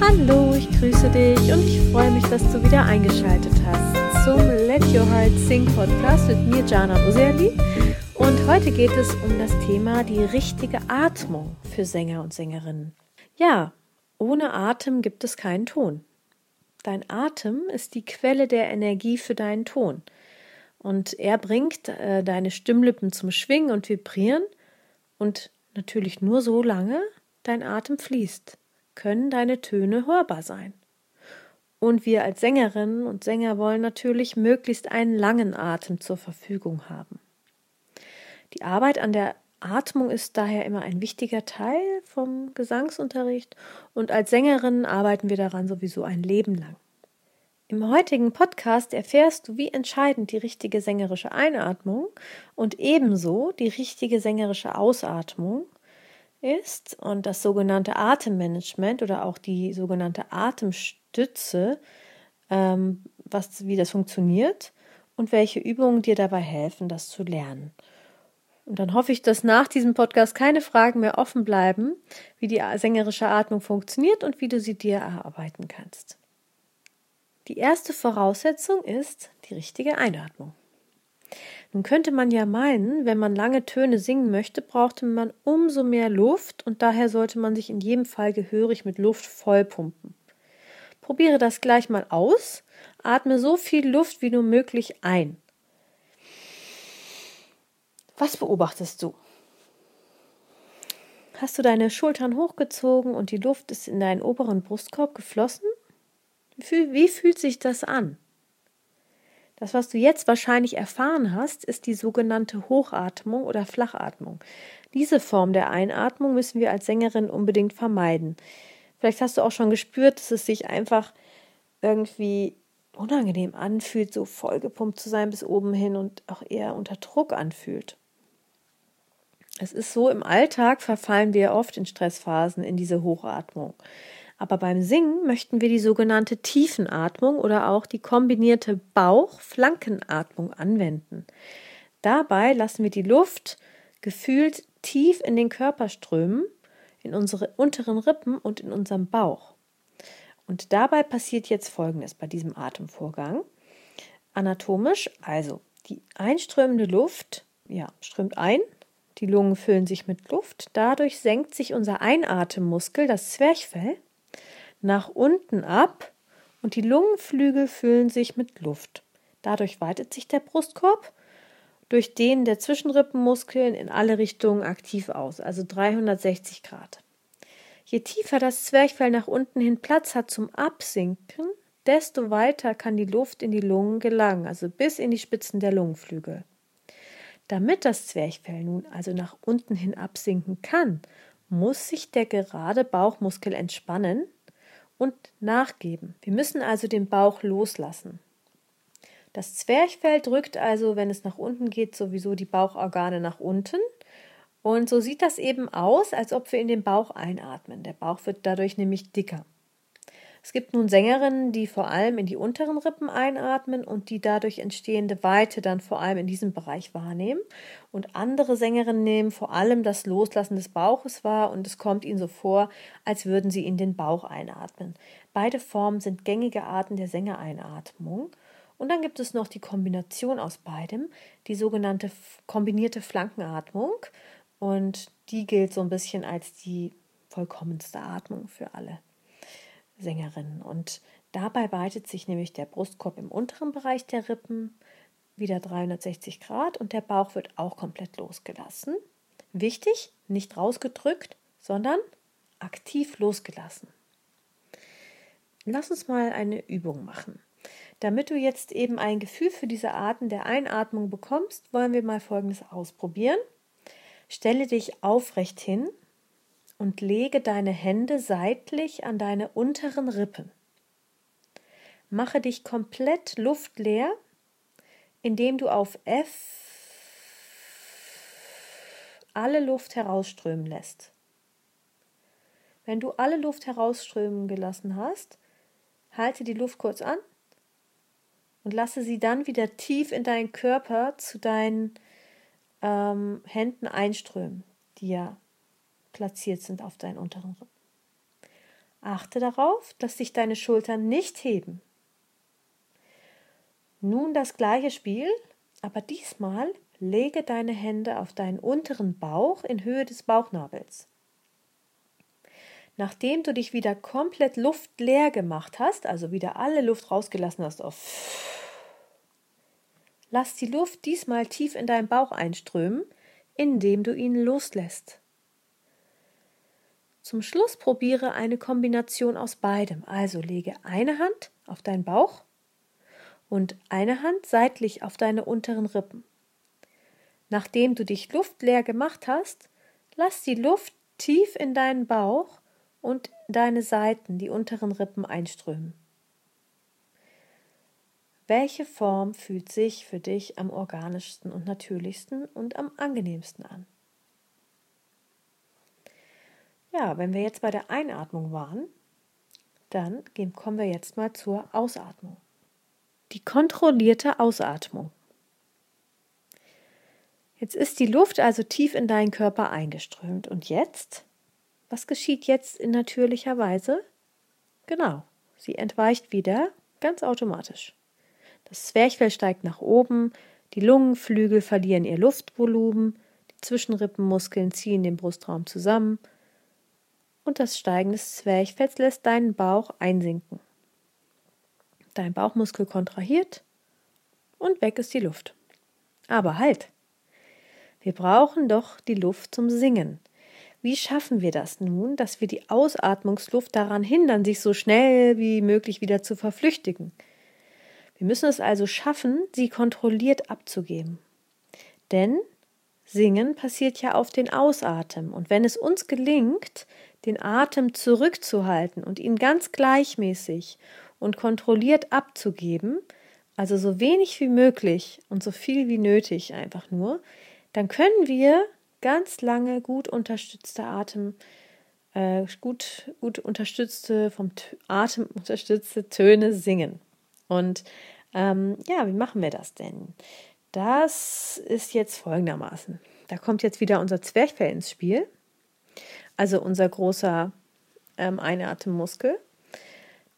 Hallo, ich grüße dich und ich freue mich, dass du wieder eingeschaltet hast zum Let Your Heart Sing Podcast mit mir, Jana Userli. Und heute geht es um das Thema die richtige Atmung für Sänger und Sängerinnen. Ja, ohne Atem gibt es keinen Ton. Dein Atem ist die Quelle der Energie für deinen Ton. Und er bringt äh, deine Stimmlippen zum Schwingen und Vibrieren und natürlich nur so lange dein Atem fließt können deine Töne hörbar sein. Und wir als Sängerinnen und Sänger wollen natürlich möglichst einen langen Atem zur Verfügung haben. Die Arbeit an der Atmung ist daher immer ein wichtiger Teil vom Gesangsunterricht und als Sängerin arbeiten wir daran sowieso ein Leben lang. Im heutigen Podcast erfährst du, wie entscheidend die richtige sängerische Einatmung und ebenso die richtige sängerische Ausatmung ist und das sogenannte Atemmanagement oder auch die sogenannte Atemstütze, ähm, was, wie das funktioniert und welche Übungen dir dabei helfen, das zu lernen. Und dann hoffe ich, dass nach diesem Podcast keine Fragen mehr offen bleiben, wie die sängerische Atmung funktioniert und wie du sie dir erarbeiten kannst. Die erste Voraussetzung ist die richtige Einatmung. Nun könnte man ja meinen, wenn man lange Töne singen möchte, brauchte man umso mehr Luft und daher sollte man sich in jedem Fall gehörig mit Luft vollpumpen. Probiere das gleich mal aus. Atme so viel Luft wie nur möglich ein. Was beobachtest du? Hast du deine Schultern hochgezogen und die Luft ist in deinen oberen Brustkorb geflossen? Wie, wie fühlt sich das an? Das, was du jetzt wahrscheinlich erfahren hast, ist die sogenannte Hochatmung oder Flachatmung. Diese Form der Einatmung müssen wir als Sängerin unbedingt vermeiden. Vielleicht hast du auch schon gespürt, dass es sich einfach irgendwie unangenehm anfühlt, so vollgepumpt zu sein bis oben hin und auch eher unter Druck anfühlt. Es ist so, im Alltag verfallen wir oft in Stressphasen in diese Hochatmung. Aber beim Singen möchten wir die sogenannte Tiefenatmung oder auch die kombinierte Bauch-Flankenatmung anwenden. Dabei lassen wir die Luft gefühlt tief in den Körper strömen, in unsere unteren Rippen und in unserem Bauch. Und dabei passiert jetzt Folgendes bei diesem Atemvorgang. Anatomisch, also die einströmende Luft, ja, strömt ein, die Lungen füllen sich mit Luft, dadurch senkt sich unser Einatemmuskel, das Zwerchfell, nach unten ab und die Lungenflügel füllen sich mit Luft. Dadurch weitet sich der Brustkorb durch den der Zwischenrippenmuskeln in alle Richtungen aktiv aus, also 360 Grad. Je tiefer das Zwerchfell nach unten hin Platz hat zum Absinken, desto weiter kann die Luft in die Lungen gelangen, also bis in die Spitzen der Lungenflügel. Damit das Zwerchfell nun also nach unten hin absinken kann, muss sich der gerade Bauchmuskel entspannen, und nachgeben. Wir müssen also den Bauch loslassen. Das Zwerchfell drückt also, wenn es nach unten geht, sowieso die Bauchorgane nach unten. Und so sieht das eben aus, als ob wir in den Bauch einatmen. Der Bauch wird dadurch nämlich dicker. Es gibt nun Sängerinnen, die vor allem in die unteren Rippen einatmen und die dadurch entstehende Weite dann vor allem in diesem Bereich wahrnehmen. Und andere Sängerinnen nehmen vor allem das Loslassen des Bauches wahr und es kommt ihnen so vor, als würden sie in den Bauch einatmen. Beide Formen sind gängige Arten der Sängereinatmung. Und dann gibt es noch die Kombination aus beidem, die sogenannte kombinierte Flankenatmung. Und die gilt so ein bisschen als die vollkommenste Atmung für alle. Sängerinnen. Und dabei weitet sich nämlich der Brustkorb im unteren Bereich der Rippen wieder 360 Grad und der Bauch wird auch komplett losgelassen. Wichtig, nicht rausgedrückt, sondern aktiv losgelassen. Lass uns mal eine Übung machen. Damit du jetzt eben ein Gefühl für diese Arten der Einatmung bekommst, wollen wir mal Folgendes ausprobieren. Stelle dich aufrecht hin und lege deine Hände seitlich an deine unteren Rippen. Mache dich komplett luftleer, indem du auf F alle Luft herausströmen lässt. Wenn du alle Luft herausströmen gelassen hast, halte die Luft kurz an und lasse sie dann wieder tief in deinen Körper zu deinen ähm, Händen einströmen, die ja platziert sind auf deinen unteren Rippen. Achte darauf, dass sich deine Schultern nicht heben. Nun das gleiche Spiel, aber diesmal lege deine Hände auf deinen unteren Bauch in Höhe des Bauchnabels. Nachdem du dich wieder komplett luftleer gemacht hast, also wieder alle Luft rausgelassen hast auf Lass die Luft diesmal tief in deinen Bauch einströmen, indem du ihn loslässt. Zum Schluss probiere eine Kombination aus beidem. Also lege eine Hand auf deinen Bauch und eine Hand seitlich auf deine unteren Rippen. Nachdem du dich luftleer gemacht hast, lass die Luft tief in deinen Bauch und deine Seiten, die unteren Rippen einströmen. Welche Form fühlt sich für dich am organischsten und natürlichsten und am angenehmsten an? Ja, wenn wir jetzt bei der Einatmung waren, dann kommen wir jetzt mal zur Ausatmung. Die kontrollierte Ausatmung. Jetzt ist die Luft also tief in deinen Körper eingeströmt. Und jetzt? Was geschieht jetzt in natürlicher Weise? Genau, sie entweicht wieder ganz automatisch. Das Zwerchfell steigt nach oben, die Lungenflügel verlieren ihr Luftvolumen, die Zwischenrippenmuskeln ziehen den Brustraum zusammen und das Steigen des Zwerchfells lässt deinen Bauch einsinken. Dein Bauchmuskel kontrahiert und weg ist die Luft. Aber halt! Wir brauchen doch die Luft zum Singen. Wie schaffen wir das nun, dass wir die Ausatmungsluft daran hindern, sich so schnell wie möglich wieder zu verflüchtigen? Wir müssen es also schaffen, sie kontrolliert abzugeben. Denn Singen passiert ja auf den Ausatmen. Und wenn es uns gelingt, den Atem zurückzuhalten und ihn ganz gleichmäßig und kontrolliert abzugeben, also so wenig wie möglich und so viel wie nötig einfach nur, dann können wir ganz lange gut unterstützte Atem, äh, gut, gut unterstützte, vom Atem unterstützte Töne singen. Und ähm, ja, wie machen wir das denn? Das ist jetzt folgendermaßen. Da kommt jetzt wieder unser Zwerchfell ins Spiel, also unser großer ähm, Einatemmuskel.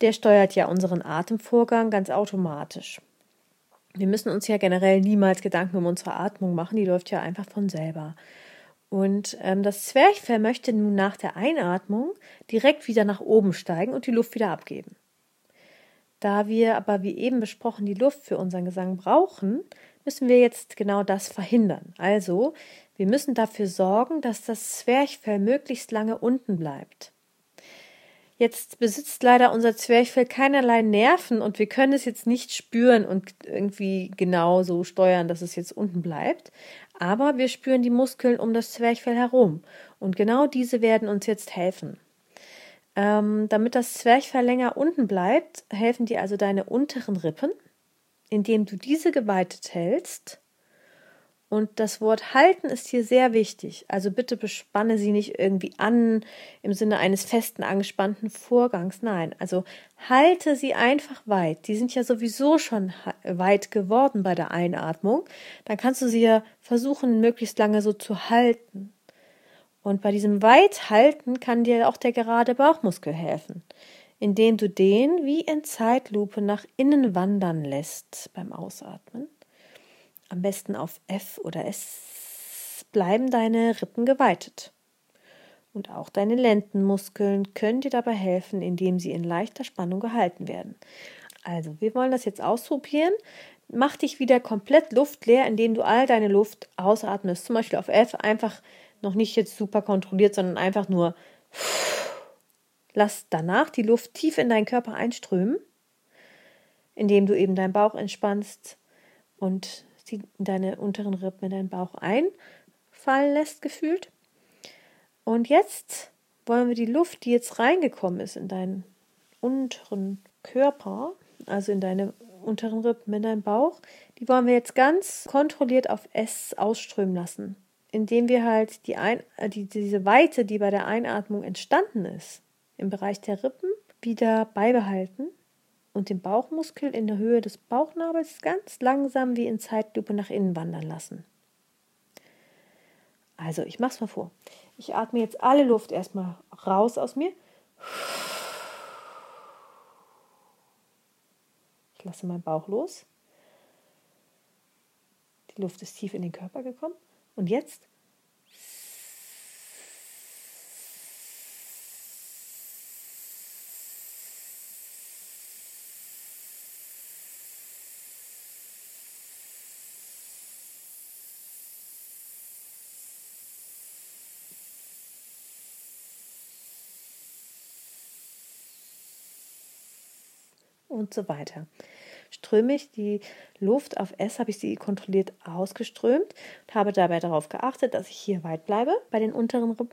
Der steuert ja unseren Atemvorgang ganz automatisch. Wir müssen uns ja generell niemals Gedanken um unsere Atmung machen, die läuft ja einfach von selber. Und ähm, das Zwerchfell möchte nun nach der Einatmung direkt wieder nach oben steigen und die Luft wieder abgeben. Da wir aber, wie eben besprochen, die Luft für unseren Gesang brauchen, müssen wir jetzt genau das verhindern. Also, wir müssen dafür sorgen, dass das Zwerchfell möglichst lange unten bleibt. Jetzt besitzt leider unser Zwerchfell keinerlei Nerven und wir können es jetzt nicht spüren und irgendwie genau so steuern, dass es jetzt unten bleibt. Aber wir spüren die Muskeln um das Zwerchfell herum und genau diese werden uns jetzt helfen. Ähm, damit das Zwerchfell länger unten bleibt, helfen dir also deine unteren Rippen, indem du diese geweitet hältst. Und das Wort halten ist hier sehr wichtig. Also bitte bespanne sie nicht irgendwie an im Sinne eines festen, angespannten Vorgangs. Nein, also halte sie einfach weit. Die sind ja sowieso schon weit geworden bei der Einatmung. Dann kannst du sie ja versuchen, möglichst lange so zu halten. Und bei diesem Weithalten kann dir auch der gerade Bauchmuskel helfen, indem du den wie in Zeitlupe nach innen wandern lässt beim Ausatmen. Am besten auf F oder S bleiben deine Rippen geweitet. Und auch deine Lendenmuskeln können dir dabei helfen, indem sie in leichter Spannung gehalten werden. Also, wir wollen das jetzt ausprobieren. Mach dich wieder komplett luftleer, indem du all deine Luft ausatmest. Zum Beispiel auf F einfach noch nicht jetzt super kontrolliert, sondern einfach nur lass danach die Luft tief in deinen Körper einströmen, indem du eben deinen Bauch entspannst und deine unteren Rippen in deinen Bauch einfallen lässt, gefühlt. Und jetzt wollen wir die Luft, die jetzt reingekommen ist in deinen unteren Körper, also in deine unteren Rippen, in deinen Bauch, die wollen wir jetzt ganz kontrolliert auf S ausströmen lassen indem wir halt die, Ein äh, die diese Weite, die bei der Einatmung entstanden ist, im Bereich der Rippen wieder beibehalten und den Bauchmuskel in der Höhe des Bauchnabels ganz langsam wie in Zeitlupe nach innen wandern lassen. Also, ich mache es mal vor. Ich atme jetzt alle Luft erstmal raus aus mir. Ich lasse meinen Bauch los. Die Luft ist tief in den Körper gekommen. Und jetzt und so weiter. Ströme ich die Luft auf S, habe ich sie kontrolliert ausgeströmt und habe dabei darauf geachtet, dass ich hier weit bleibe bei den unteren Rippen.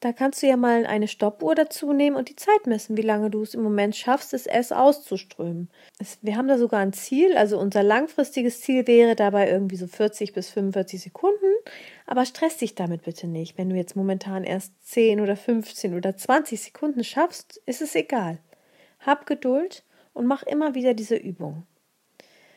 Da kannst du ja mal eine Stoppuhr dazu nehmen und die Zeit messen, wie lange du es im Moment schaffst, das S auszuströmen. Wir haben da sogar ein Ziel, also unser langfristiges Ziel wäre dabei irgendwie so 40 bis 45 Sekunden, aber stress dich damit bitte nicht. Wenn du jetzt momentan erst 10 oder 15 oder 20 Sekunden schaffst, ist es egal. Hab Geduld und mach immer wieder diese Übung.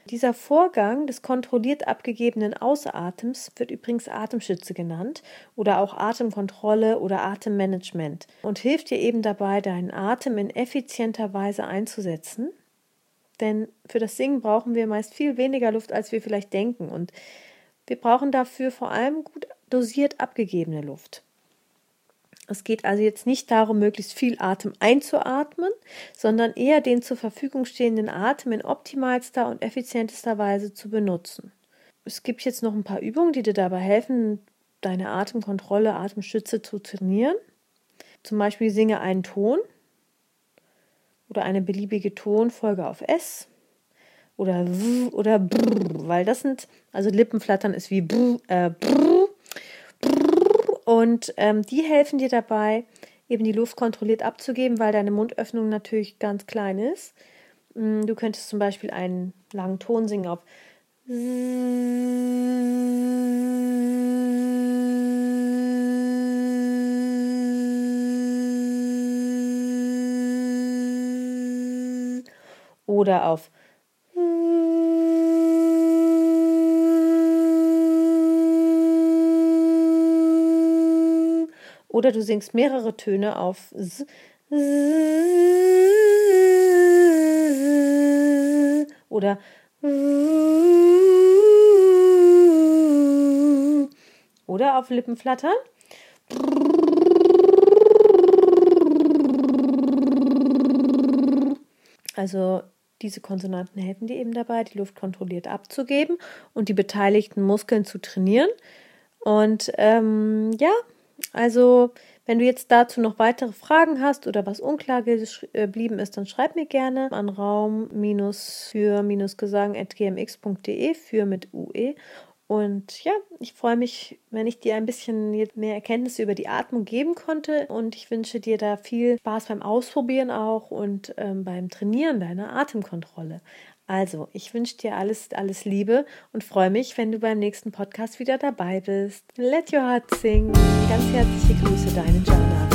Dieser Vorgang des kontrolliert abgegebenen Außeratems wird übrigens Atemschütze genannt oder auch Atemkontrolle oder Atemmanagement und hilft dir eben dabei, deinen Atem in effizienter Weise einzusetzen. Denn für das Singen brauchen wir meist viel weniger Luft, als wir vielleicht denken. Und wir brauchen dafür vor allem gut dosiert abgegebene Luft. Es geht also jetzt nicht darum, möglichst viel Atem einzuatmen, sondern eher den zur Verfügung stehenden Atem in optimalster und effizientester Weise zu benutzen. Es gibt jetzt noch ein paar Übungen, die dir dabei helfen, deine Atemkontrolle, Atemschütze zu trainieren. Zum Beispiel singe einen Ton oder eine beliebige Tonfolge auf S oder W oder Brr, weil das sind, also Lippenflattern ist wie Brr, äh, Brr, und ähm, die helfen dir dabei, eben die Luft kontrolliert abzugeben, weil deine Mundöffnung natürlich ganz klein ist. Mm, du könntest zum Beispiel einen langen Ton singen auf oder auf Oder du singst mehrere Töne auf S, oder oder auf Lippenflattern. Also diese Konsonanten helfen dir eben dabei, die Luft kontrolliert abzugeben und die beteiligten Muskeln zu trainieren. Und ähm, ja, also, wenn du jetzt dazu noch weitere Fragen hast oder was unklar geblieben ist, dann schreib mir gerne an raum-für-gesang.gmx.de für mit UE. Und ja, ich freue mich, wenn ich dir ein bisschen mehr Erkenntnisse über die Atmung geben konnte. Und ich wünsche dir da viel Spaß beim Ausprobieren auch und ähm, beim Trainieren deiner Atemkontrolle. Also, ich wünsche dir alles, alles Liebe und freue mich, wenn du beim nächsten Podcast wieder dabei bist. Let your heart sing. Ganz herzliche Grüße, deine Jana.